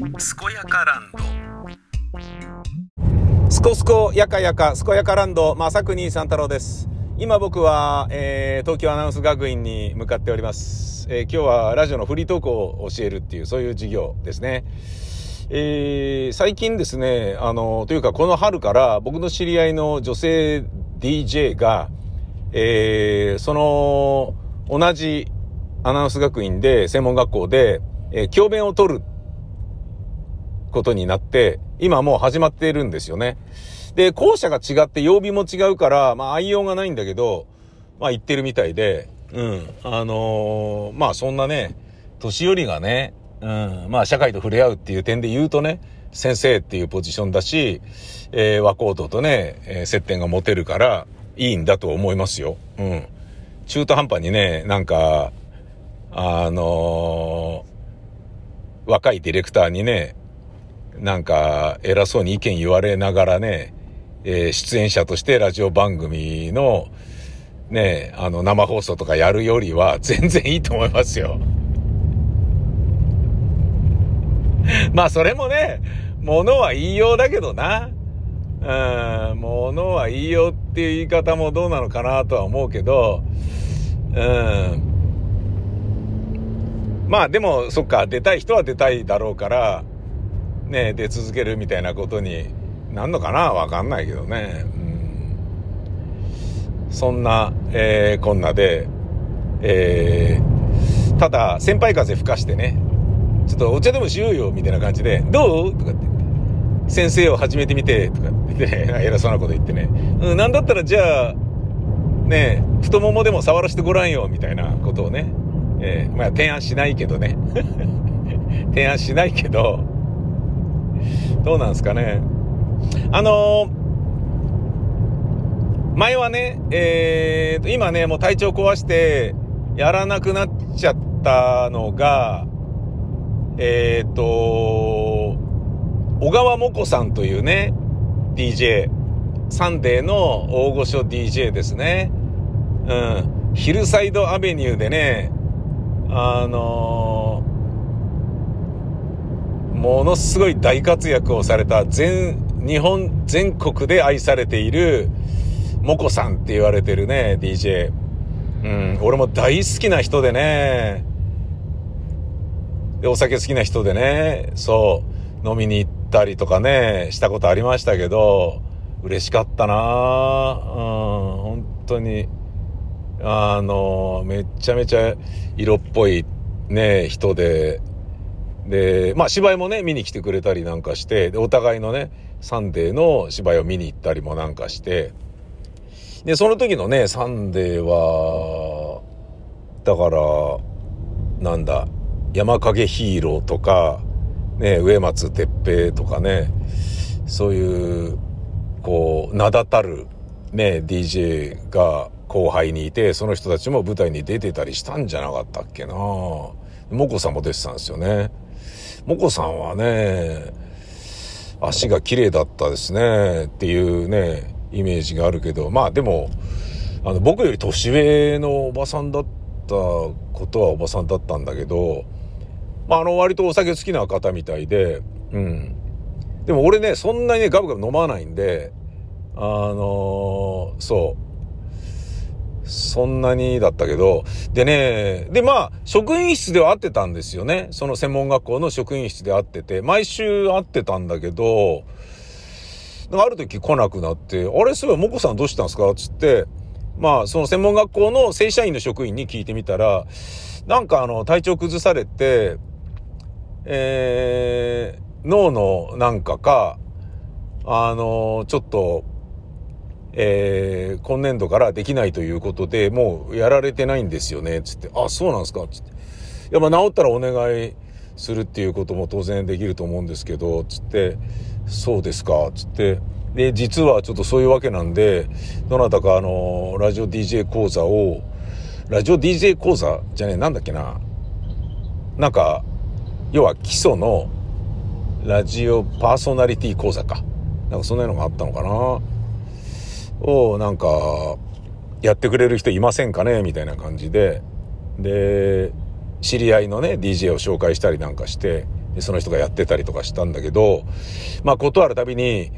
健やかランド。すこすこやかやかすこやかランド正国三太郎です。今僕は、えー、東京アナウンス学院に向かっております、えー今日はラジオのフリートークを教えるっていうそういう授業ですね。えー最近ですねあのというかこの春から僕の知り合いの女性 DJ がえーその同じアナウンス学院で専門学校で、えー教鞭を取ることになって、今もう始まっているんですよね。で、校舎が違って曜日も違うから、まあ愛用がないんだけど、まあ行ってるみたいで、うん。あのーまあそんなね、年寄りがね、うん、まあ社会と触れ合うっていう点で言うとね、先生っていうポジションだし、えー、和光堂とね、えー接点が持てるから、いいんだと思いますよ。うん。中途半端にね、なんか、あのー若いディレクターにね、なんか偉そうに意見言われながらね、えー出演者としてラジオ番組のね、あの生放送とかやるよりは 全然いいと思いますよ。まあそれもね、ものは言いようだけどな。うん、ものは言いようっていう言い方もどうなのかなとは思うけど、うん。まあでも、そっか、出たい人は出たいだろうから、ね、出続けるみたいなことになんのかな？わかんないけどね。うん、そんな、えーこんなで、えーただ、先輩風吹かしてね、ちょっとお茶でもしようよ、みたいな感じで、どう？とかって言って。先生を始めてみて、とかって、偉そうなこと言ってね。うん、なんだったらじゃあ、ね、太ももでも触らせてごらんよ、みたいなことをね。えーまあ提案しないけどね。提案しないけど、どうなんですかね。あのー前はね、えーと、今ね、もう体調壊して、やらなくなっちゃったのが、えーと、小川もこさんというね、DJ、サンデーの大御所 DJ ですね。うん。ヒルサイドアベニューでね、あのーものすごい大活躍をされた全、日本全国で愛されている、もこさんって言われてるね、DJ。うん、俺も大好きな人でね、で、お酒好きな人でね、そう、飲みに行ったりとかね、したことありましたけど、嬉しかったなうん、本当に。あの、めちゃめちゃ色っぽいね、人で、で、まあ芝居もね、見に来てくれたりなんかして、で、お互いのね、サンデーの芝居を見に行ったりもなんかして、で、その時のね、サンデーは、だから、なんだ、山影ヒーローとか、ね、植松哲平とかね、そういう、こう、名だたる、ね、DJ が後輩にいて、その人たちも舞台に出てたりしたんじゃなかったっけなもこさんも出てたんですよね。もこさんはね、足が綺麗だったですね、っていうね、イメージがあるけど、まあでも、あの、僕より年上のおばさんだったことはおばさんだったんだけど、まああの、割とお酒好きな方みたいで、うん。でも俺ね、そんなにね、ガブガブ飲まないんで、あのそう。そんなにだったけど、でね、でまあ、職員室では会ってたんですよね。その専門学校の職員室で会ってて、毎週会ってたんだけど、ある時来なくなって、あれ、そういえば、もこさんどうしたんですか？つって、まあ、その専門学校の正社員の職員に聞いてみたら、なんかあの、体調崩されて、えー、脳のなんかか、あの、ちょっと、えー、今年度からできないということで、もうやられてないんですよね、つって。あ、そうなんですかつって。いや、まあ治ったらお願いするっていうことも当然できると思うんですけど、つって、そうですか、つって。で、実はちょっとそういうわけなんで、どなたかあの、ラジオ DJ 講座を、ラジオ DJ 講座じゃねえ、なんだっけな。なんか、要は基礎のラジオパーソナリティ講座か。なんかそんなのがあったのかな。を、なんか、やってくれる人いませんかねみたいな感じで。で、知り合いのね、DJ を紹介したりなんかして、その人がやってたりとかしたんだけど、まあ、断るたびに、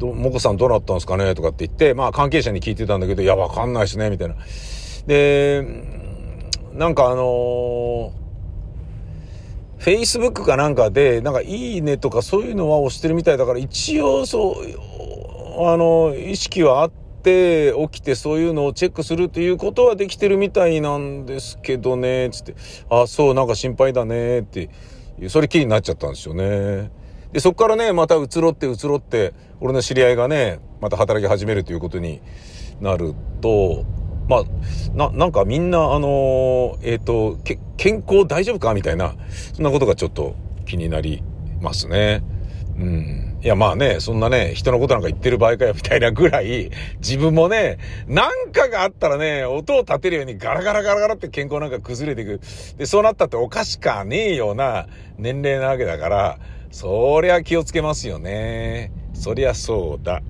もこさんどうなったんですかねとかって言って、まあ、関係者に聞いてたんだけど、いや、わかんないですね、みたいな。で、なんかあのー、Facebook かなんかで、なんかいいねとかそういうのは押してるみたいだから、一応そう、あの、意識はあって、起きてそういうのをチェックするということはできてるみたいなんですけどね、つって、あ、そう、なんか心配だね、って、それきりになっちゃったんですよね。で、そこからね、また移ろって移ろって、俺の知り合いがね、また働き始めるということになると、まあ、な、なんかみんな、あのえっ、ー、と、健康大丈夫か？みたいな、そんなことがちょっと気になりますね。うん。いや、まあね、そんなね、人のことなんか言ってる場合かよ、みたいなぐらい、自分もね、なんかがあったらね、音を立てるようにガラガラガラガラって健康なんか崩れていく。で、そうなったっておかしかねえような年齢なわけだから、そりゃ気をつけますよね。そりゃそうだ。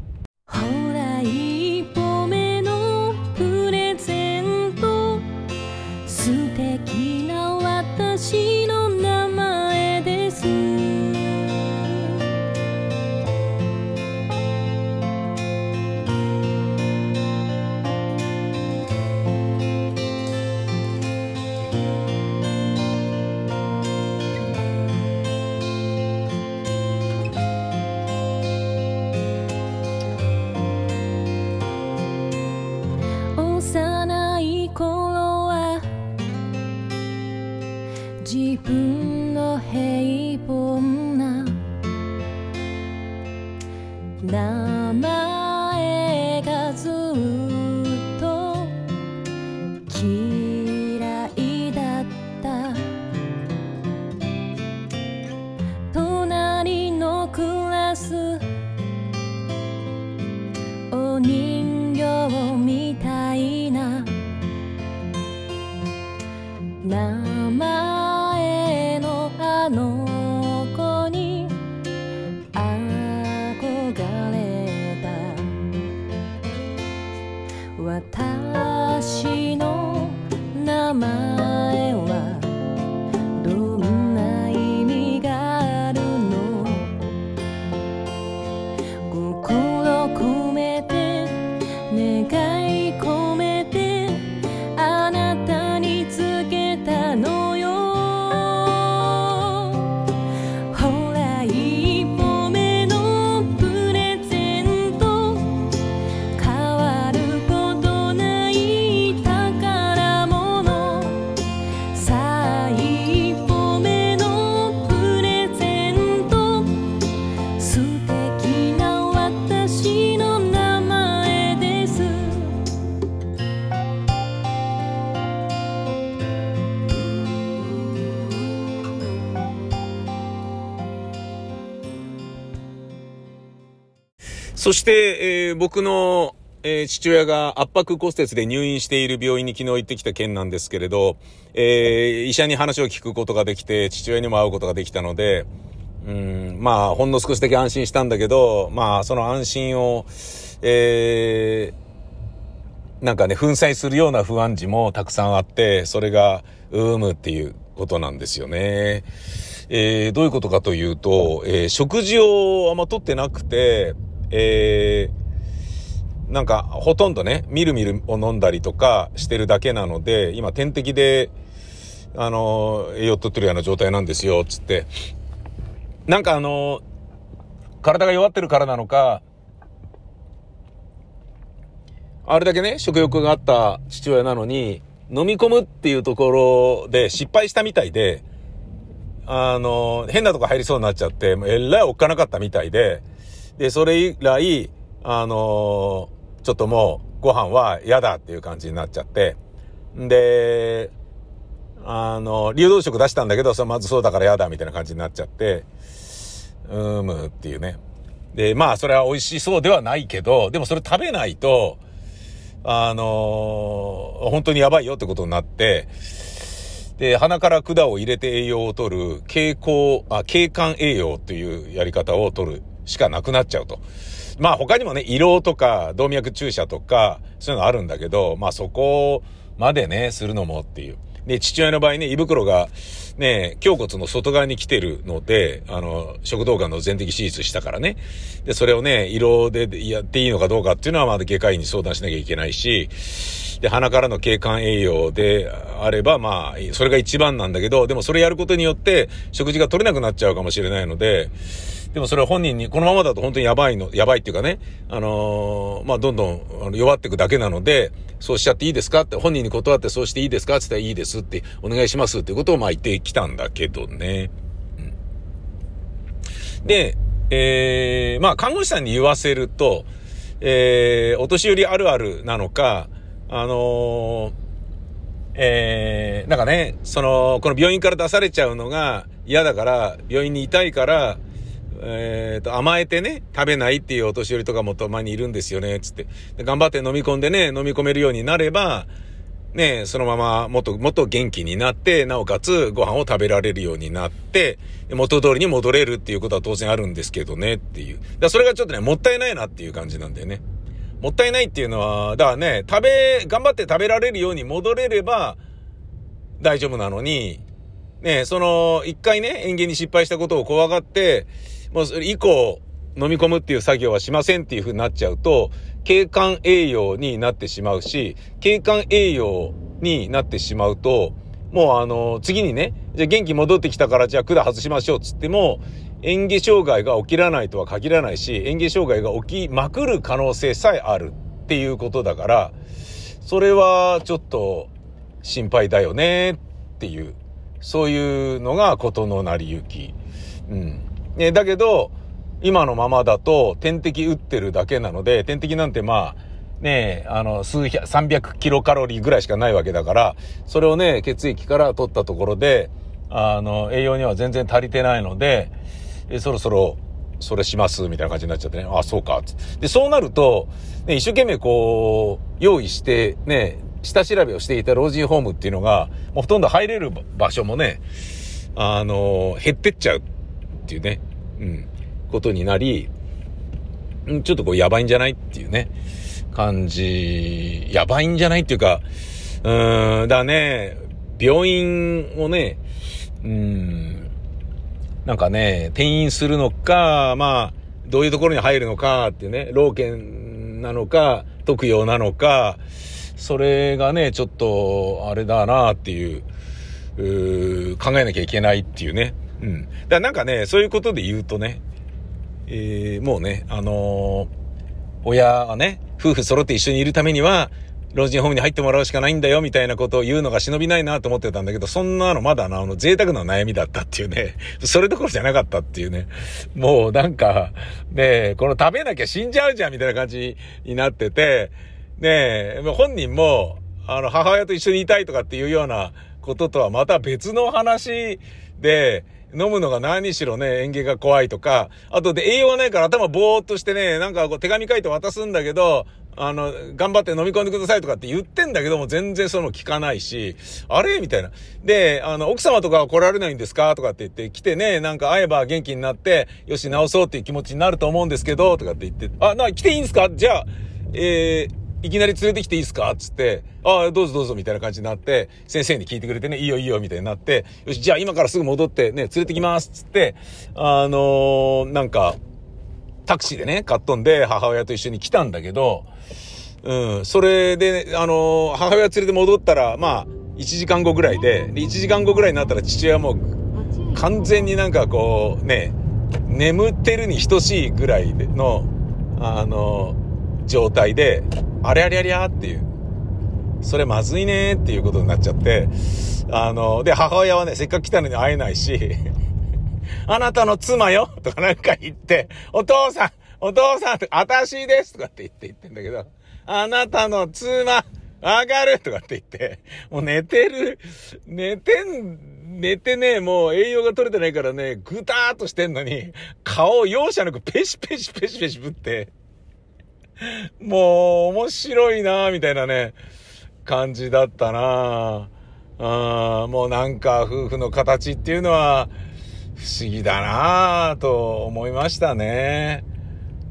そして、えー、僕の、えー、父親が圧迫骨折で入院している病院に昨日行ってきた件なんですけれど、えー、医者に話を聞くことができて、父親にも会うことができたので、うん、まあ、ほんの少しだけ安心したんだけど、まあ、その安心を、えー、なんかね、粉砕するような不安時もたくさんあって、それが、うーむっていうことなんですよね。えー、どういうことかというと、えー、食事をあんまとってなくて、えー、なんか、ほとんどね、みるみるを飲んだりとかしてるだけなので、今点滴で、あの、栄養取ってるような状態なんですよ、つって。なんかあの、体が弱ってるからなのか、あれだけね、食欲があった父親なのに、飲み込むっていうところで失敗したみたいで、あの、変なとこ入りそうになっちゃって、えらいおっかなかったみたいで、で、それ以来、あのー、ちょっともう、ご飯は嫌だっていう感じになっちゃって、で、あの、流動食出したんだけど、それまずそうだから嫌だみたいな感じになっちゃって、うーむっていうね。で、まあ、それは美味しそうではないけど、でもそれ食べないと、あのー、本当にやばいよってことになって、で、鼻から管を入れて栄養を取る、経口、あ、経管栄養というやり方を取るしかなくなっちゃうと。まあ他にもね、胃ろとか動脈注射とか、そういうのあるんだけど、まあそこまでね、するのもっていう。で、父親の場合ね、胃袋が、ね、胸骨の外側に来てるので、あの、食道がんの全摘手術したからね。で、それをね、色でやっていいのかどうかっていうのはまだ外科医に相談しなきゃいけないし、で、鼻からの経管栄養であれば、まあ、それが一番なんだけど、でもそれやることによって、食事が取れなくなっちゃうかもしれないので、でもそれは本人に、このままだと本当にやばいの、やばいっていうかね、あのー、まあ、どんどん弱っていくだけなので、そうしちゃっていいですかって、本人に断ってそうしていいですかって言ったらいいですって、お願いしますっていうことをまあ言ってきたんだけどね。うん、で、えー、まあ、看護師さんに言わせると、えー、お年寄りあるあるなのか、あのー、えー、なんかね、その、この病院から出されちゃうのが嫌だから、病院にいたいから、えっ、ー、と、甘えてね、食べないっていうお年寄りとかもたまにいるんですよね、つって。頑張って飲み込んでね、飲み込めるようになれば、ね、そのままもっともっと元気になって、なおかつご飯を食べられるようになって、元通りに戻れるっていうことは当然あるんですけどねっていう。だそれがちょっとね、もったいないなっていう感じなんだよね。もったいないっていうのは、だからね、食べ、頑張って食べられるように戻れれば大丈夫なのに、ね、その、一回ね、園芸に失敗したことを怖がって、もうそれ以降、飲み込むっていう作業はしませんっていう風になっちゃうと、景観栄養になってしまうし、景観栄養になってしまうと、もうあの、次にね、じゃ元気戻ってきたからじゃあ管外しましょうっつっても、嚥下障害が起きらないとは限らないし、嚥下障害が起きまくる可能性さえあるっていうことだから、それはちょっと心配だよねっていう、そういうのがことの成り行き。うん。ね、だけど、今のままだと点滴打ってるだけなので、点滴なんてまあ、ねえあの、数百、300キロカロリーぐらいしかないわけだから、それをね、血液から取ったところで、あの、栄養には全然足りてないので、えそろそろ、それします、みたいな感じになっちゃってね。あ、そうか、で、そうなると、ね、一生懸命こう、用意して、ね、下調べをしていた老人ホームっていうのが、もうほとんど入れる場所もね、あの、減ってっちゃうっていうね。うん、ことになり、ちょっとこうやばいんじゃないっていうね、感じ、やばいんじゃないっていうか、うーん、だね、病院をね、うん、なんかね、転院するのか、まあ、どういうところに入るのかっていうね、老犬なのか、特養なのか、それがね、ちょっと、あれだなっていう、う考えなきゃいけないっていうね、うん。だからなんかね、そういうことで言うとね、えー、もうね、あのー、親はね、夫婦揃って一緒にいるためには、老人ホームに入ってもらうしかないんだよ、みたいなことを言うのが忍びないなと思ってたんだけど、そんなのまだな、あの、贅沢な悩みだったっていうね、それどころじゃなかったっていうね、もうなんか、ねこの食べなきゃ死んじゃうじゃん、みたいな感じになってて、ね本人も、あの、母親と一緒にいたいとかっていうようなこととはまた別の話で、飲むのが何しろね、園芸が怖いとか、あとで栄養がないから頭ぼーっとしてね、なんかこう手紙書いて渡すんだけど、あの、頑張って飲み込んでくださいとかって言ってんだけども、全然その聞かないし、あれ？みたいな。で、あの、奥様とかは来られないんですか？とかって言って、来てね、なんか会えば元気になって、よし、直そうっていう気持ちになると思うんですけど、とかって言って、あ、な、来ていいんですか？じゃあ、えー、いきなり連れてきていいですか？つって、ああ、どうぞどうぞみたいな感じになって、先生に聞いてくれてね、いいよいいよみたいになって、よし、じゃあ今からすぐ戻ってね、連れてきます。つって、あのー、なんか、タクシーでね、買っとんで母親と一緒に来たんだけど、うん、それで、あの、母親連れて戻ったら、まあ、1時間後ぐらいで、で1時間後ぐらいになったら父親も完全になんかこう、ね、眠ってるに等しいぐらいの、あの、状態で、あれあれありゃっていう。それまずいねっていうことになっちゃって、あの、で、母親はね、せっかく来たのに会えないし、あなたの妻よとかなんか言って、お父さんお父さんあたしですとかって言って言ってんだけど、あなたの妻上がるとかって言って、もう寝てる、寝てん、寝てね、もう栄養が取れてないからね、ぐたーっとしてんのに、顔容赦なくペシペシペシペシぶって、もう面白いなみたいなね、感じだったなあもうなんか夫婦の形っていうのは不思議だなと思いましたね。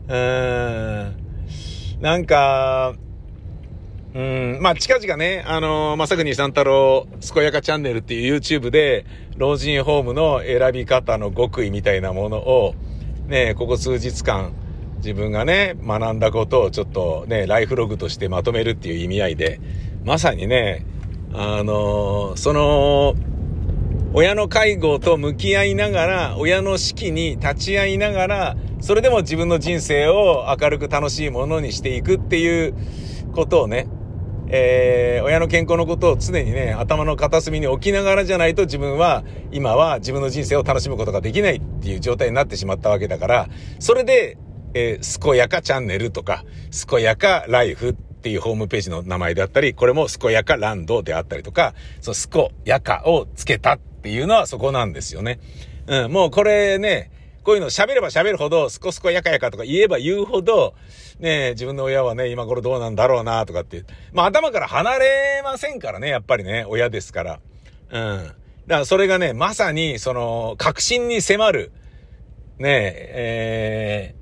うん。なんか、うん、まあ、近々ね、あのー、まさくに三太郎、健やかチャンネルっていう YouTube で、老人ホームの選び方の極意みたいなものを、ね、ここ数日間、自分がね、学んだことをちょっとね、ライフログとしてまとめるっていう意味合いで、まさにね、あのー、その、親の介護と向き合いながら、親の指揮に立ち会いながら、それでも自分の人生を明るく楽しいものにしていくっていうことをね、えー、親の健康のことを常にね、頭の片隅に置きながらじゃないと自分は、今は自分の人生を楽しむことができないっていう状態になってしまったわけだから、それで、えー、健やかチャンネルとか、健やかライフっていうホームページの名前であったり、これも健やかランドであったりとか、その健やかをつけたっていうのはそこなんですよね。うん、もうこれね、こういうの喋れば喋るほど、すこすこやかやかとか言えば言うほど、ね自分の親はね、今頃どうなんだろうなとかって、まあ頭から離れませんからね、やっぱりね、親ですから。うん。だからそれがね、まさに、その、確信に迫る、ねえ、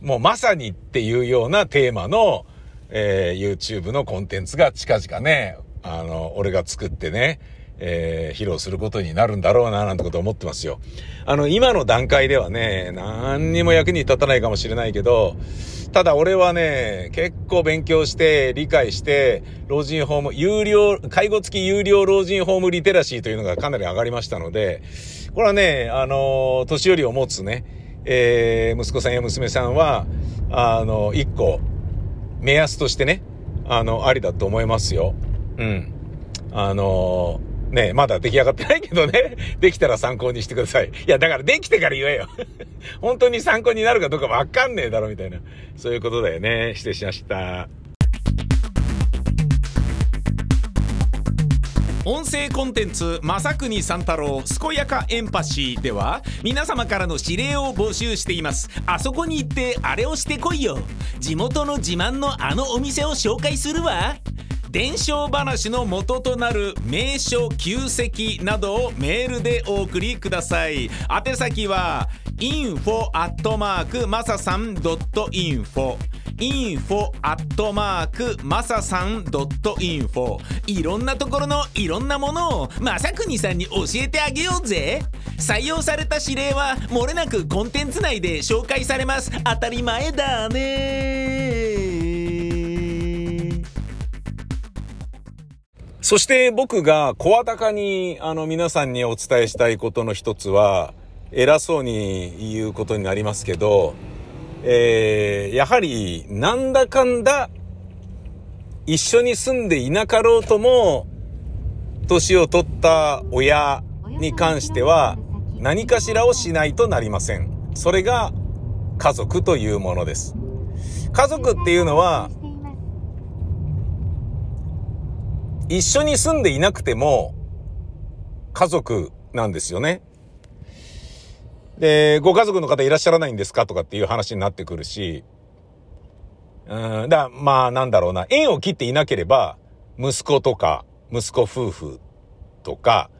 ー、もうまさにっていうようなテーマの、えー、YouTube のコンテンツが近々ね、あの、俺が作ってね、えー、披露することになるんだろうな、なんてこと思ってますよ。あの、今の段階ではね、何にも役に立たないかもしれないけど、ただ俺はね、結構勉強して、理解して、老人ホーム、有料、介護付き有料老人ホームリテラシーというのがかなり上がりましたので、これはね、あの、年寄りを持つね、えー、息子さんや娘さんは、あの、一個、目安としてね、あの、ありだと思いますよ。うん。あのねまだ出来上がってないけどね、できたら参考にしてください。いや、だからできてから言えよ。本当に参考になるかどうかわかんねえだろ、みたいな。そういうことだよね。失礼しました。音声コンテンツ「正国三太郎健やかエンパシー」では皆様からの指令を募集していますあそこに行ってあれをしてこいよ地元の自慢のあのお店を紹介するわ伝承話の元となる名所旧跡などをメールでお送りください。宛先は info アットマークマサさん .info info アットマークマサさん .info いろんなところのいろんなものをまさくにさんに教えてあげようぜ。採用された指令はもれなくコンテンツ内で紹介されます。当たり前だね。そして僕が声高にあの皆さんにお伝えしたいことの一つは、偉そうに言うことになりますけど、えー、やはりなんだかんだ一緒に住んでいなかろうとも、年を取った親に関しては何かしらをしないとなりません。それが家族というものです。家族っていうのは一緒に住んでいなくても、家族なんですよね。で、ご家族の方いらっしゃらないんですかとかっていう話になってくるし、うん、だまあなんだろうな、縁を切っていなければ、息子とか、息子夫婦とか、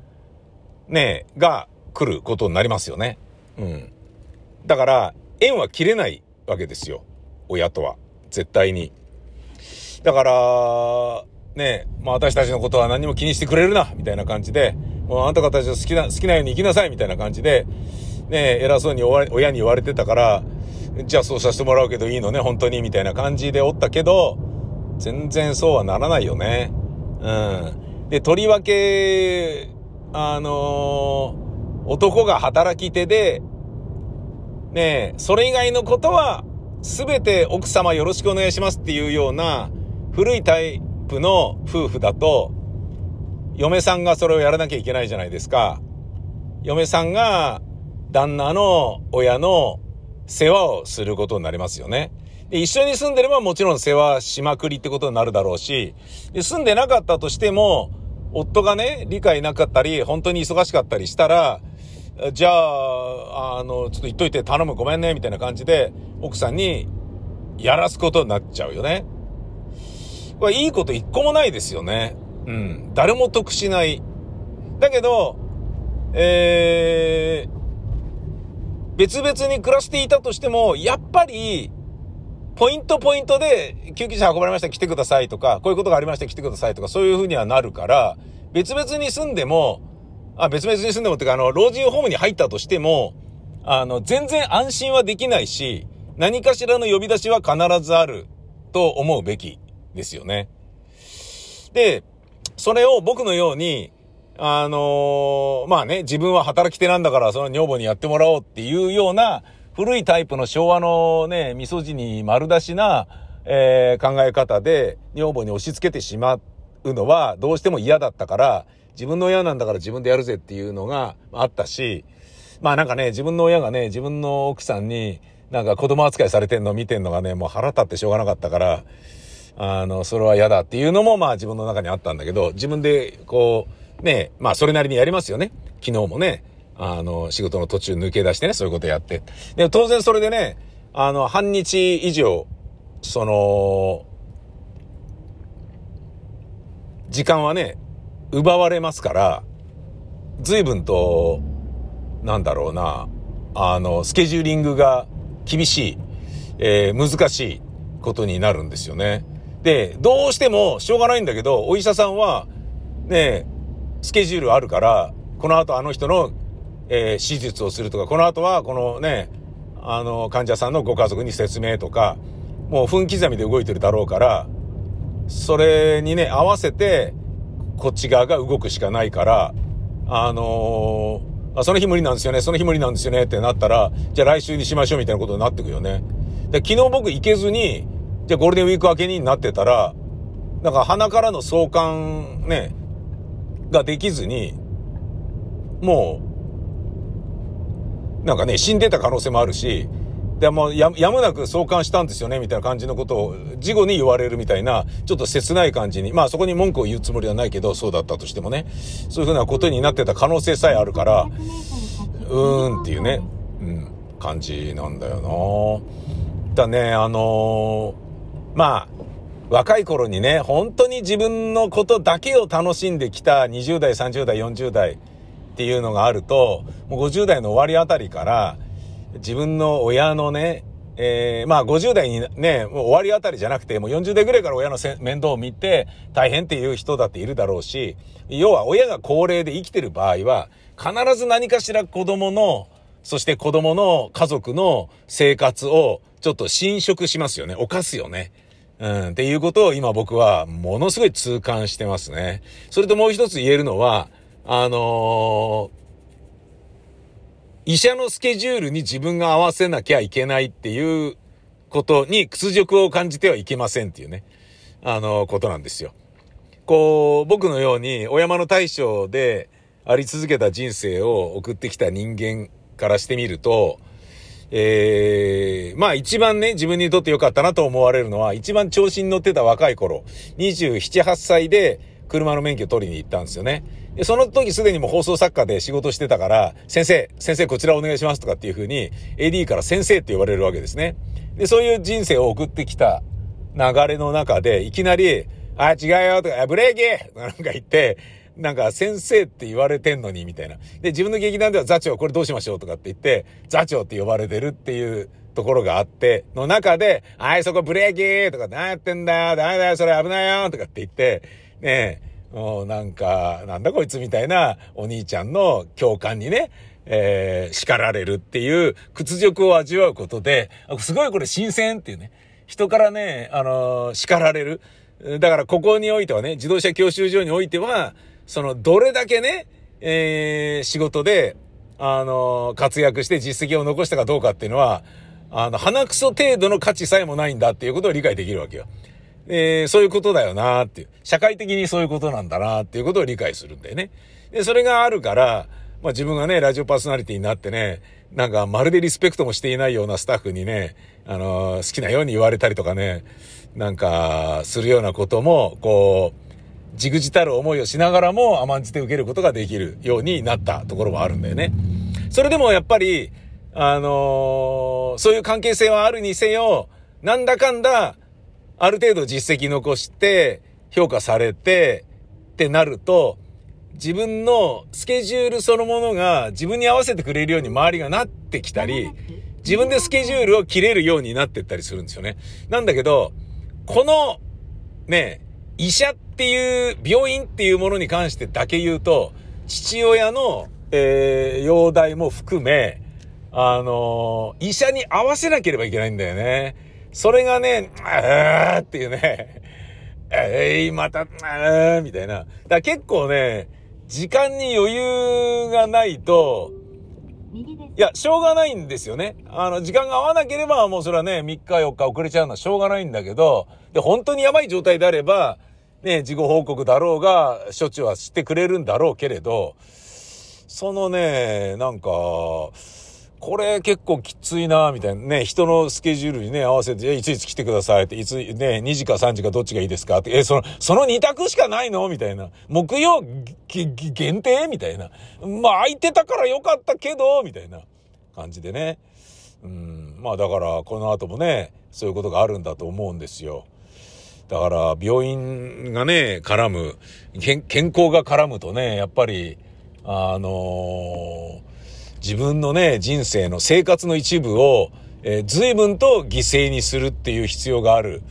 ねえ、が来ることになりますよね。うん。だから、縁は切れないわけですよ。親とは。絶対に。だから、ねまあ私たちのことは何も気にしてくれるな、みたいな感じで、もうあなた方たち好きな、好きなように生きなさい、みたいな感じで、ね偉そうに親に言われてたから、じゃあそうさせてもらうけどいいのね、本当に、みたいな感じでおったけど、全然そうはならないよね。うん。で、とりわけ、あのー、男が働き手で、ねそれ以外のことは、すべて奥様よろしくお願いしますっていうような、古いタイプの夫婦だと、嫁さんがそれをやらなきゃいけないじゃないですか。嫁さんが旦那の親の世話をすることになりますよね。で、一緒に住んでればもちろん世話しまくりってことになるだろうし、で、住んでなかったとしても、夫がね、理解なかったり、本当に忙しかったりしたら、じゃあ、あの、ちょっと言っといて頼むごめんね、みたいな感じで、奥さんにやらすことになっちゃうよね。これいいこと一個もないですよね。うん。誰も得しない。だけど、えー、別々に暮らしていたとしても、やっぱり、ポイントポイントで救急車運ばれました来てくださいとか、こういうことがありました来てくださいとか、そういう風にはなるから、別々に住んでも、あ、別々に住んでもっていうか、あの、老人ホームに入ったとしても、あの、全然安心はできないし、何かしらの呼び出しは必ずあると思うべきですよね。で、それを僕のように、あのー、まあね、自分は働き手なんだから、その女房にやってもらおうっていうような、古いタイプの昭和のね、味噌汁に丸出しな、えー、考え方で、女房に押し付けてしまうのは、どうしても嫌だったから、自分の親なんだから自分でやるぜっていうのがあったし、まあなんかね、自分の親がね、自分の奥さんに、なんか子供扱いされてんの見てんのがね、もう腹立ってしょうがなかったから、あの、それは嫌だっていうのもまあ自分の中にあったんだけど、自分でこう、ね、まあそれなりにやりますよね。昨日もね、あの、仕事の途中抜け出してね、そういうことやって。で、当然それでね、あの、半日以上、その、時間はね、奪われますから、随分と、なんだろうな、あの、スケジューリングが厳しい、えー、難しいことになるんですよね。で、どうしてもしょうがないんだけど、お医者さんは、ね、スケジュールあるから、この後あの人の、えー、手術をするとか、この後はこのね、あの、患者さんのご家族に説明とか、もう分刻みで動いてるだろうから、それにね、合わせて、こっち側が動くしかないから、あのー、あ、その日無理なんですよね、その日無理なんですよねってなったら、じゃあ来週にしましょうみたいなことになってくよね。で、昨日僕行けずに、じゃあゴールデンウィーク明けになってたら、なんか鼻からの相関ね、ができずに、もう、なんかね、死んでた可能性もあるし、で、もや、やむなく送還したんですよね、みたいな感じのことを、事後に言われるみたいな、ちょっと切ない感じに、まあそこに文句を言うつもりはないけど、そうだったとしてもね、そういうふうなことになってた可能性さえあるから、うーんっていうね、うん、感じなんだよな。だね、あのー、まあ、若い頃にね、本当に自分のことだけを楽しんできた20代、30代、40代っていうのがあると、もう50代の終わりあたりから、自分の親のね、えー、まあ50代にね、もう終わりあたりじゃなくて、もう40代ぐらいから親の面倒を見て大変っていう人だっているだろうし、要は親が高齢で生きてる場合は、必ず何かしら子供の、そして子供の家族の生活をちょっと侵食しますよね。犯すよね。うん、っていうことを今僕はものすごい痛感してますね。それともう一つ言えるのは、あのー、医者のスケジュールに自分が合わせなきゃいけないっていうことに屈辱を感じてはいけませんっていうね、あのー、ことなんですよ。こう、僕のようにお山の大将であり続けた人生を送ってきた人間からしてみると、えー、まあ一番ね、自分にとって良かったなと思われるのは、一番調子に乗ってた若い頃、27、8歳で車の免許取りに行ったんですよね。で、その時すでにも放送作家で仕事してたから、先生、先生こちらお願いしますとかっていう風に、AD から先生って言われるわけですね。で、そういう人生を送ってきた流れの中で、いきなり、あ、違うよとか、ブレーキなんか言って、なんか先生って言われてんのに、みたいな。で、自分の劇団では座長これどうしましょうとかって言って、座長って呼ばれてるっていうところがあって、の中で、はい、そこブレーキとか、何やってんだよ、ダメだよ、それ危ないよとかって言って、ねえ、もうなんか、なんだこいつみたいなお兄ちゃんの共感にね、えー、叱られるっていう屈辱を味わうことで、すごいこれ新鮮っていうね。人からね、あのー、叱られる。だからここにおいてはね、自動車教習所においては、その、どれだけね、えー、仕事で、あの、活躍して実績を残したかどうかっていうのは、あの、鼻くそ程度の価値さえもないんだっていうことを理解できるわけよ。えー、そういうことだよなっていう。社会的にそういうことなんだなっていうことを理解するんだよね。で、それがあるから、まあ自分がね、ラジオパーソナリティになってね、なんかまるでリスペクトもしていないようなスタッフにね、あのー、好きなように言われたりとかね、なんか、するようなことも、こう、じぐじたる思いをしながらも甘んじて受けることができるようになったところもあるんだよね。それでもやっぱり、あのー、そういう関係性はあるにせよ、なんだかんだ、ある程度実績残して、評価されて、ってなると、自分のスケジュールそのものが自分に合わせてくれるように周りがなってきたり、自分でスケジュールを切れるようになってったりするんですよね。なんだけど、この、ね、医者っていう、病院っていうものに関してだけ言うと、父親の、えー、容体も含め、あのー、医者に合わせなければいけないんだよね。それがね、あーっていうね、えい、ー、また、あーみたいな。だ結構ね、時間に余裕がないと、いや、しょうがないんですよね。あの、時間が合わなければ、もうそれはね、3日4日遅れちゃうのはしょうがないんだけど、で、本当にやばい状態であれば、ね、事後報告だろうが、処置はしてくれるんだろうけれど、そのね、なんか、これ結構きついな、みたいなね、人のスケジュールにね、合わせて、いついつ来てくださいって、いつ、ね、2時か3時かどっちがいいですかって、え、その、その2択しかないの？みたいな。木曜限定？みたいな。まあ、空いてたからよかったけど、みたいな感じでね。うん、まあだから、この後もね、そういうことがあるんだと思うんですよ。だから、病院がね、絡む、健康が絡むとね、やっぱり、あのー自分のね、人生の生活の一部を、えー、随分と犠牲にするっていう必要がある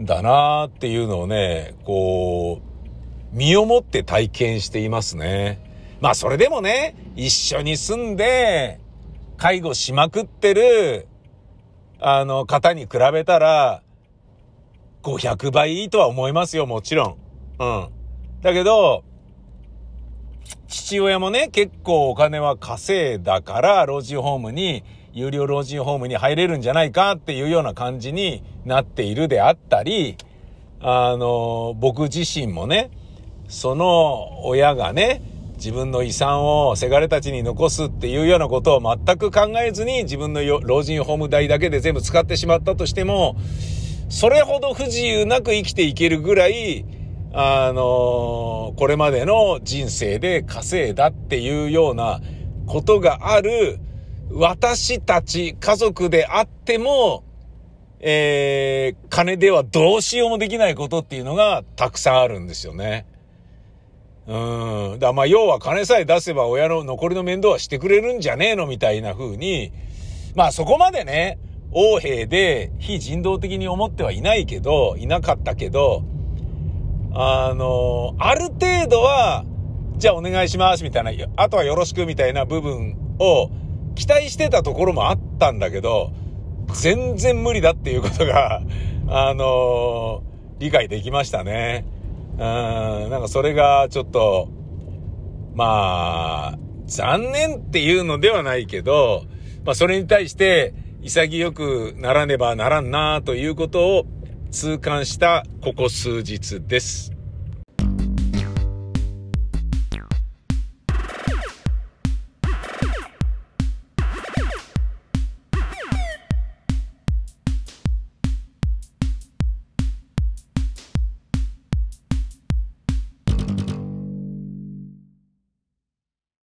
んだなーっていうのをね、こう、身をもって体験していますね。まあそれでもね、一緒に住んで、介護しまくってる、あの、方に比べたら、500倍とは思いますよ、もちろん。うん。だけど、父親もね、結構お金は稼いだから、老人ホームに、有料老人ホームに入れるんじゃないかっていうような感じになっているであったり、あの、僕自身もね、その親がね、自分の遺産をせがれたちに残すっていうようなことを全く考えずに自分の老人ホーム代だけで全部使ってしまったとしても、それほど不自由なく生きていけるぐらい、あのこれまでの人生で稼いだっていうようなことがある私たち家族であっても、えー、金ではどうしようもできないことっていうのがたくさんあるんですよね。うん。だまあ、要は金さえ出せば親の残りの面倒はしてくれるんじゃねえのみたいな風に、まあそこまでね、横兵で非人道的に思ってはいないけど、いなかったけど、あの、ある程度は、じゃあお願いしますみたいな、あとはよろしくみたいな部分を期待してたところもあったんだけど、全然無理だっていうことが、あの理解できましたね。うん、なんかそれがちょっと、まあ、残念っていうのではないけど、まあそれに対して潔くならねばならんなということを痛感したここ数日です。